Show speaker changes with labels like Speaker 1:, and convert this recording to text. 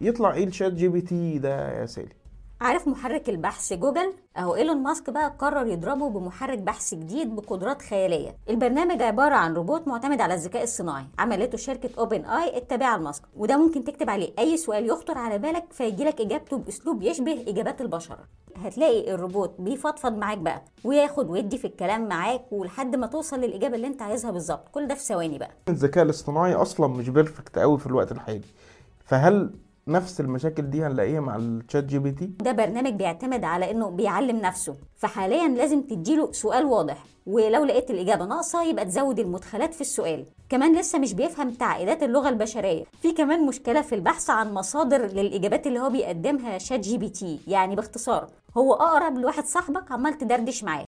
Speaker 1: يطلع إيه ال ChatGPT ده يا سالي؟
Speaker 2: عارف محرك البحث جوجل؟ اهو إيلون ماسك بقى قرر يضربه بمحرك بحث جديد بقدرات خيالية. البرنامج عبارة عن روبوت معتمد على الذكاء الصناعي. عملته شركة OpenAI التابعة لماسك. وده ممكن تكتب عليه أي سؤال يخطر على بالك فيجيلك إجابته بأسلوب يشبه إجابات البشر. هتلاقي الروبوت بيفضفض معاك بقى وياخد ويدي في الكلام معاك ولحد ما توصل للإجابة اللي أنت عايزها بالظبط. كل ده في ثواني بقى.
Speaker 1: الذكاء الاصطناعي أصلا مش perfect قوي في الوقت الحالي. فهل نفس المشاكل دي هنلاقيها مع ال ChatGPT
Speaker 2: ده برنامج بيعتمد على إنه بيعلم نفسه فحاليا لازم تديله سؤال واضح ولو لقيت الإجابة ناقصة يبقى تزود المدخلات في السؤال. كمان لسه مش بيفهم تعقيدات اللغة البشرية. في كمان مشكلة في البحث عن مصادر للإجابات اللي هو بيقدمها ChatGPT يعني باختصار هو أقرب لواحد صاحبك عمال تدردش معاه.